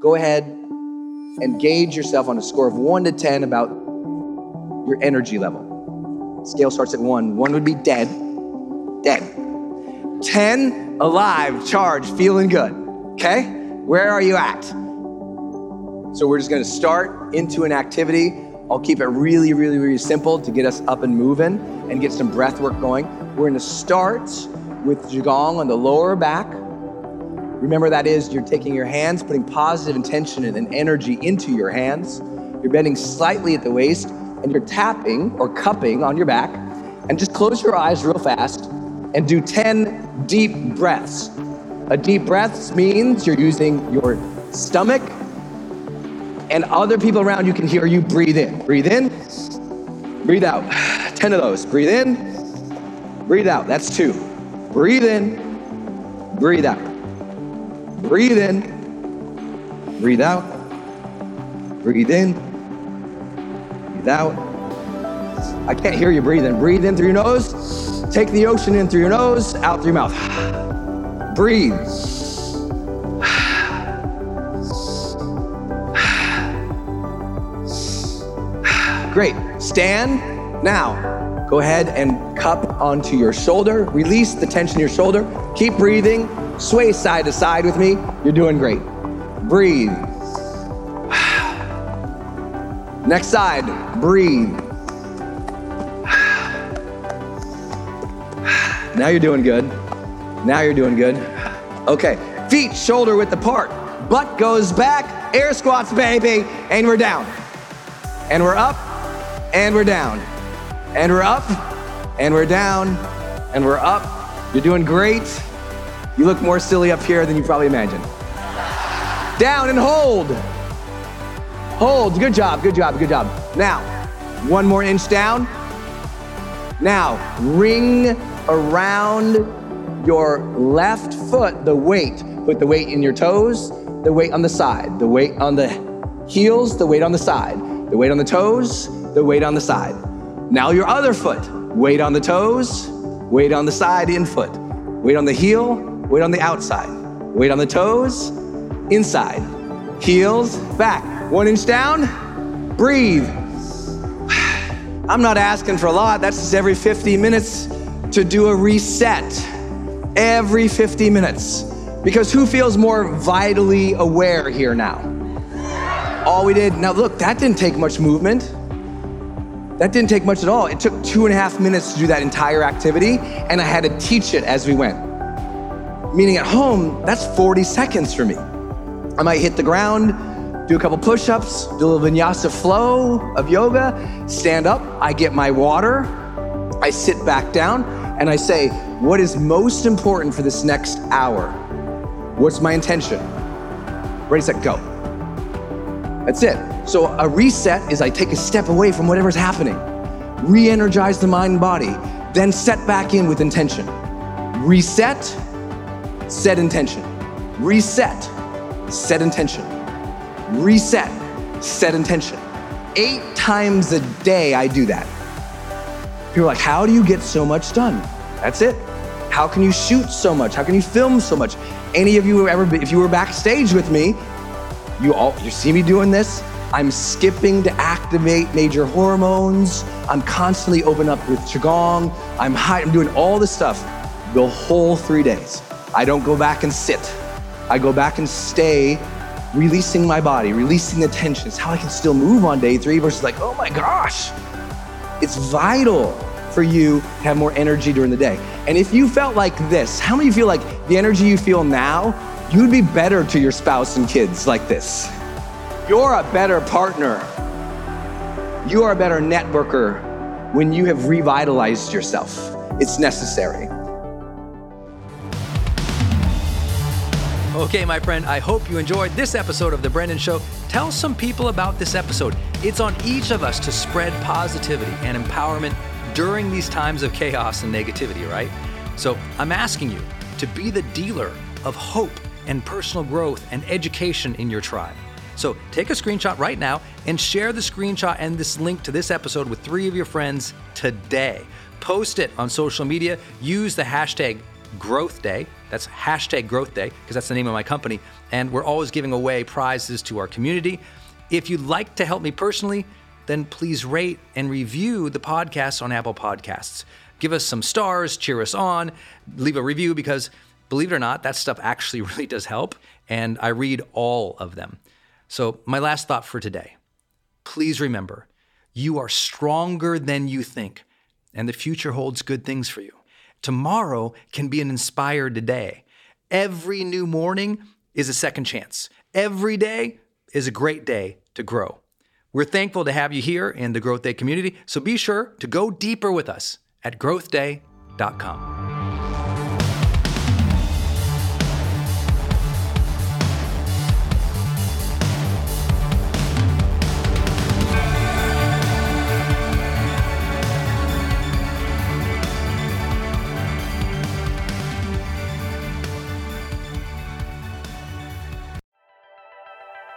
go ahead and gauge yourself on a score of 1 to 10 about your energy level. Scale starts at 1. 1 would be dead. Dead. 10 alive, charged, feeling good. Okay? Where are you at? So we're just to start into an activity. I'll keep it really, really, really simple to get us up and moving and get some breath work going. We're to start with Qigong on the lower back Remember, that is, you're taking your hands, putting positive intention and energy into your hands. You're bending slightly at the waist, and you're tapping or cupping on your back. And just close your eyes real fast and do 10 deep breaths. A deep breath means you're using your stomach, and other people around you can hear you breathe in. Breathe in, breathe out. 10 of those. Breathe in, breathe out. That's two. Breathe in, breathe out. Breathe in. Breathe out. Breathe in. Breathe out. I can't hear you breathing. Breathe in through your nose. Take the ocean in through your nose, out through your mouth. Breathe. Great. Stand now. Go ahead and cup onto your shoulder. Release the tension in your shoulder. Keep breathing. Sway side to side with me. You're doing great. Breathe. Next side, breathe. Now you're doing good. Now you're doing good. Okay, feet shoulder width apart. Butt goes back, air squats, baby, and we're down. And we're up, and we're down. And we're up, and we're down, and we're up. You're doing great. You look more silly up here than you probably imagined. Down and hold. Hold. Good job, good job, good job. Now, one more inch down. Now, ring around your left foot the weight. Put the weight in your toes, the weight on the side, the weight on the heels, the weight on the side, the weight on the toes, the weight on the side. Now, your other foot, weight on the toes, weight on the side, in foot, weight on the heel, weight on the outside, weight on the toes, inside, heels, back. One inch down, breathe. I'm not asking for a lot. That's just every 50 minutes to do a reset. Every 50 minutes. Because who feels more vitally aware here now? All we did, now look, that didn't take much movement. That didn't take much at all. It took two and a half minutes to do that entire activity, and I had to teach it as we went. Meaning at home, that's 40 seconds for me. I might hit the ground, do a couple push ups, do a little vinyasa flow of yoga, stand up, I get my water, I sit back down, and I say, What is most important for this next hour? What's my intention? Ready, set, go. That's it. So a reset is I take a step away from whatever's happening, re energize the mind and body, then set back in with intention. Reset, set intention. Reset, set intention reset, set intention. Eight times a day, I do that. People are like, how do you get so much done? That's it. How can you shoot so much? How can you film so much? Any of you who ever, if you were backstage with me, you all, you see me doing this. I'm skipping to activate major hormones. I'm constantly open up with qigong. I'm high, I'm doing all this stuff the whole three days. I don't go back and sit. I go back and stay releasing my body, releasing the tension. It's how I can still move on day three versus like, oh my gosh. It's vital for you to have more energy during the day. And if you felt like this, how many feel like the energy you feel now, you'd be better to your spouse and kids like this? You're a better partner. You are a better networker when you have revitalized yourself. It's necessary. Okay, my friend, I hope you enjoyed this episode of The Brendon Show. Tell some people about this episode. It's on each of us to spread positivity and empowerment during these times of chaos and negativity, right? So I'm asking you to be the dealer of hope and personal growth and education in your tribe. So take a screenshot right now and share the screenshot and this link to this episode with three of your friends today. Post it on social media. Use the hashtag growth day that's hashtag growth day, because that's the name of my company. And we're always giving away prizes to our community. If you'd like to help me personally, then please rate and review the podcast on Apple Podcasts. Give us some stars, cheer us on, leave a review because believe it or not, that stuff actually really does help. And I read all of them. So, my last thought for today please remember you are stronger than you think, and the future holds good things for you. Tomorrow can be an inspired day. Every new morning is a second chance. Every day is a great day to grow. We're thankful to have you here in the Growth Day community, so be sure to go deeper with us at growthday.com.